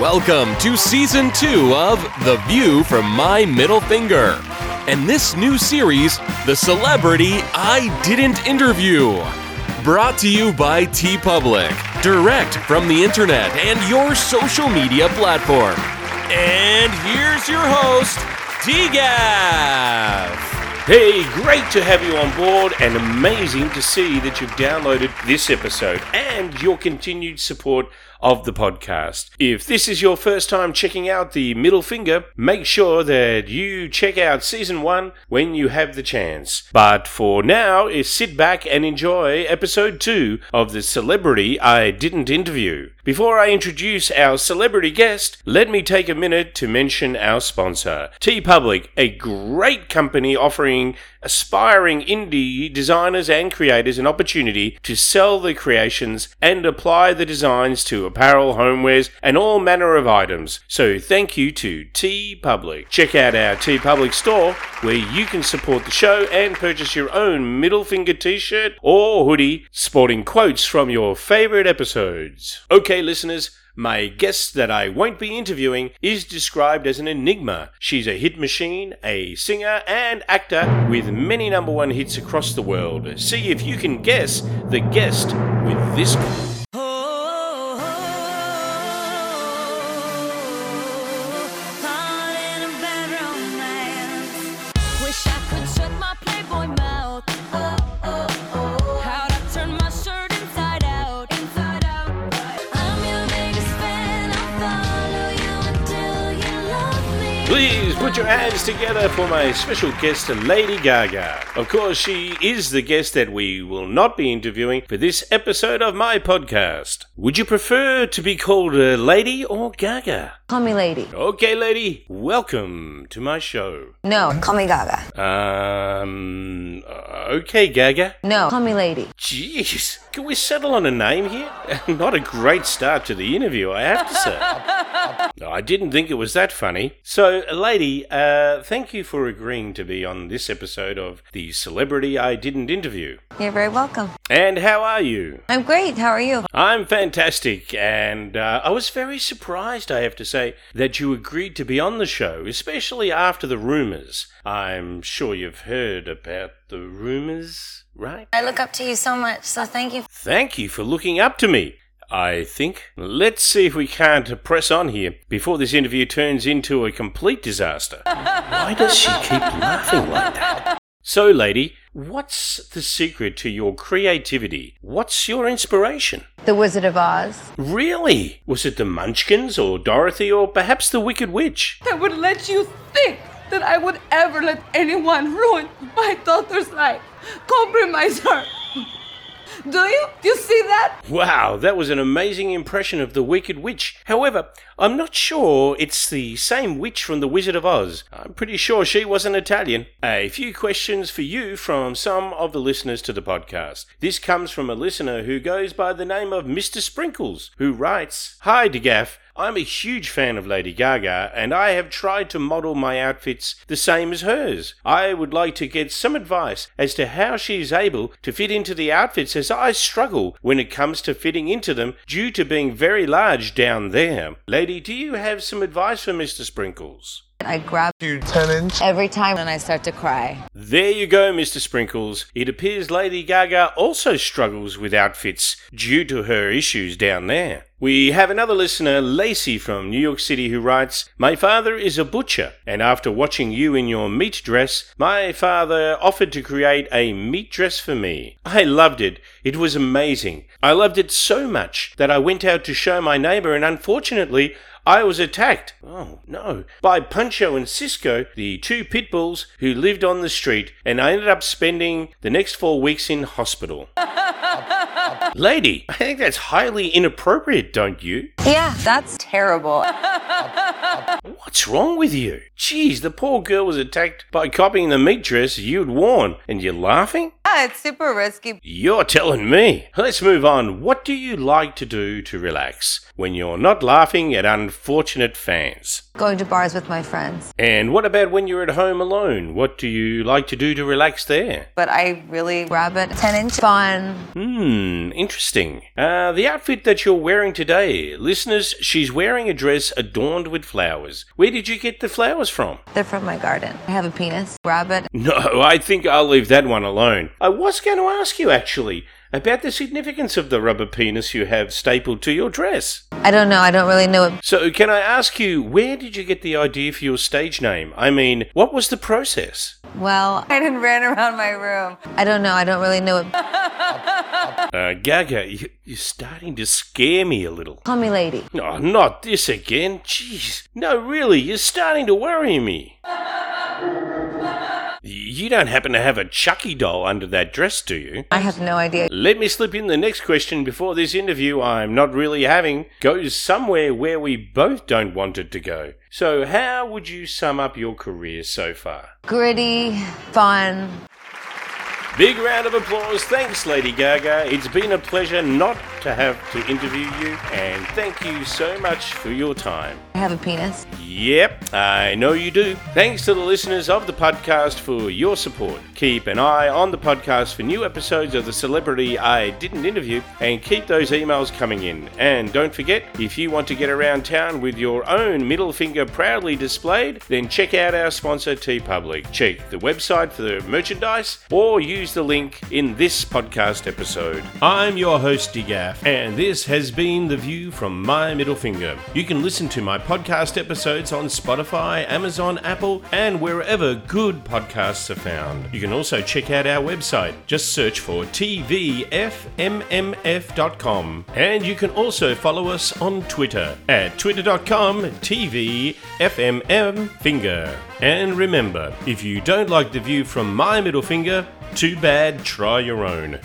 Welcome to season two of The View from My Middle Finger. And this new series, The Celebrity I Didn't Interview. Brought to you by TeePublic, direct from the internet and your social media platform. And here's your host, T Gaff. Hey, great to have you on board and amazing to see that you've downloaded this episode and your continued support of the podcast. If this is your first time checking out the middle finger, make sure that you check out season one when you have the chance. But for now, sit back and enjoy episode two of the celebrity I didn't interview. Before I introduce our celebrity guest, let me take a minute to mention our sponsor, TeePublic, a great company offering aspiring indie designers and creators an opportunity to sell their creations and apply the designs to apparel, homewares, and all manner of items. So thank you to TeePublic. Check out our TeePublic store where you can support the show and purchase your own middle finger t-shirt or hoodie sporting quotes from your favorite episodes. Okay, listeners, my guest that I won't be interviewing is described as an enigma. She's a hit machine, a singer, and actor with many number one hits across the world. See if you can guess the guest with this. Put your hands together for my special guest, Lady Gaga. Of course, she is the guest that we will not be interviewing for this episode of my podcast. Would you prefer to be called a lady or Gaga? Call me lady. Okay, lady, welcome to my show. No, call me Gaga. Um, okay, Gaga. No, call me lady. Jeez, can we settle on a name here? Not a great start to the interview, I have to say. No, I didn't think it was that funny. So, lady, uh, thank you for agreeing to be on this episode of The Celebrity I Didn't Interview. You're very welcome. And how are you? I'm great. How are you? I'm fantastic, and uh, I was very surprised, I have to say, that you agreed to be on the show, especially after the rumours. I'm sure you've heard about the rumours, right? I look up to you so much, so thank you. Thank you for looking up to me. I think. Let's see if we can't press on here before this interview turns into a complete disaster. Why does she keep laughing like that? So, lady, what's the secret to your creativity? What's your inspiration? The Wizard of Oz. Really? Was it the Munchkins or Dorothy or perhaps the Wicked Witch? that would let you think that I would ever let anyone ruin my daughter's life, compromise her. Do you? Do you see that? Wow, that was an amazing impression of the Wicked Witch. However, I'm not sure it's the same witch from The Wizard of Oz. I'm pretty sure she wasn't Italian. A few questions for you from some of the listeners to the podcast. This comes from a listener who goes by the name of Mr. Sprinkles, who writes Hi, DeGaff. I'm a huge fan of Lady Gaga, and I have tried to model my outfits the same as hers. I would like to get some advice as to how she is able to fit into the outfits as I struggle when it comes to fitting into them due to being very large down there. Lady, do you have some advice for Mr. Sprinkles? I grab you 10 inch. every time and I start to cry. There you go, Mr. Sprinkles. It appears Lady Gaga also struggles with outfits due to her issues down there. We have another listener, Lacey from New York City, who writes My father is a butcher, and after watching you in your meat dress, my father offered to create a meat dress for me. I loved it. It was amazing. I loved it so much that I went out to show my neighbor, and unfortunately, I was attacked, oh no, by Puncho and Cisco, the two pit bulls who lived on the street, and I ended up spending the next four weeks in hospital. Lady, I think that's highly inappropriate, don't you? Yeah, that's terrible. What's wrong with you? Geez, the poor girl was attacked by copying the meat dress you'd worn, and you're laughing? Yeah, it's super risky. You're telling me. Let's move on. What do you like to do to relax when you're not laughing at unfortunate fans? Going to bars with my friends. And what about when you're at home alone? What do you like to do to relax there? But I really grab it 10 inch fun. Hmm, interesting. Uh, the outfit that you're wearing today, listeners, she's wearing a dress adorned with flowers. Where did you get the flowers from? They're from my garden. I have a penis. Grab it. No, I think I'll leave that one alone. I was going to ask you actually about the significance of the rubber penis you have stapled to your dress. I don't know. I don't really know it. So, can I ask you, where did you get the idea for your stage name? I mean, what was the process? Well, I didn't ran around my room. I don't know. I don't really know it. Uh, Gaga, you, you're starting to scare me a little. Call me lady. No, not this again. Jeez. No, really, you're starting to worry me. You don't happen to have a Chucky doll under that dress, do you? I have no idea. Let me slip in the next question before this interview I'm not really having goes somewhere where we both don't want it to go. So, how would you sum up your career so far? Gritty, fun. Big round of applause. Thanks, Lady Gaga. It's been a pleasure not to have to interview you, and thank you so much for your time. I have a penis. Yep, I know you do. Thanks to the listeners of the podcast for your support. Keep an eye on the podcast for new episodes of the celebrity I didn't interview and keep those emails coming in. And don't forget, if you want to get around town with your own middle finger proudly displayed, then check out our sponsor TeePublic. Check the website for the merchandise or use the link in this podcast episode. I'm your host, And this has been The View from My Middle Finger. You can listen to my podcast episodes on Spotify, Amazon, Apple, and wherever good podcasts are found. You can also check out our website. Just search for tvfmmf.com. And you can also follow us on Twitter at twitter.com tvfmmfinger. And remember, if you don't like the view from my middle finger, too bad, try your own.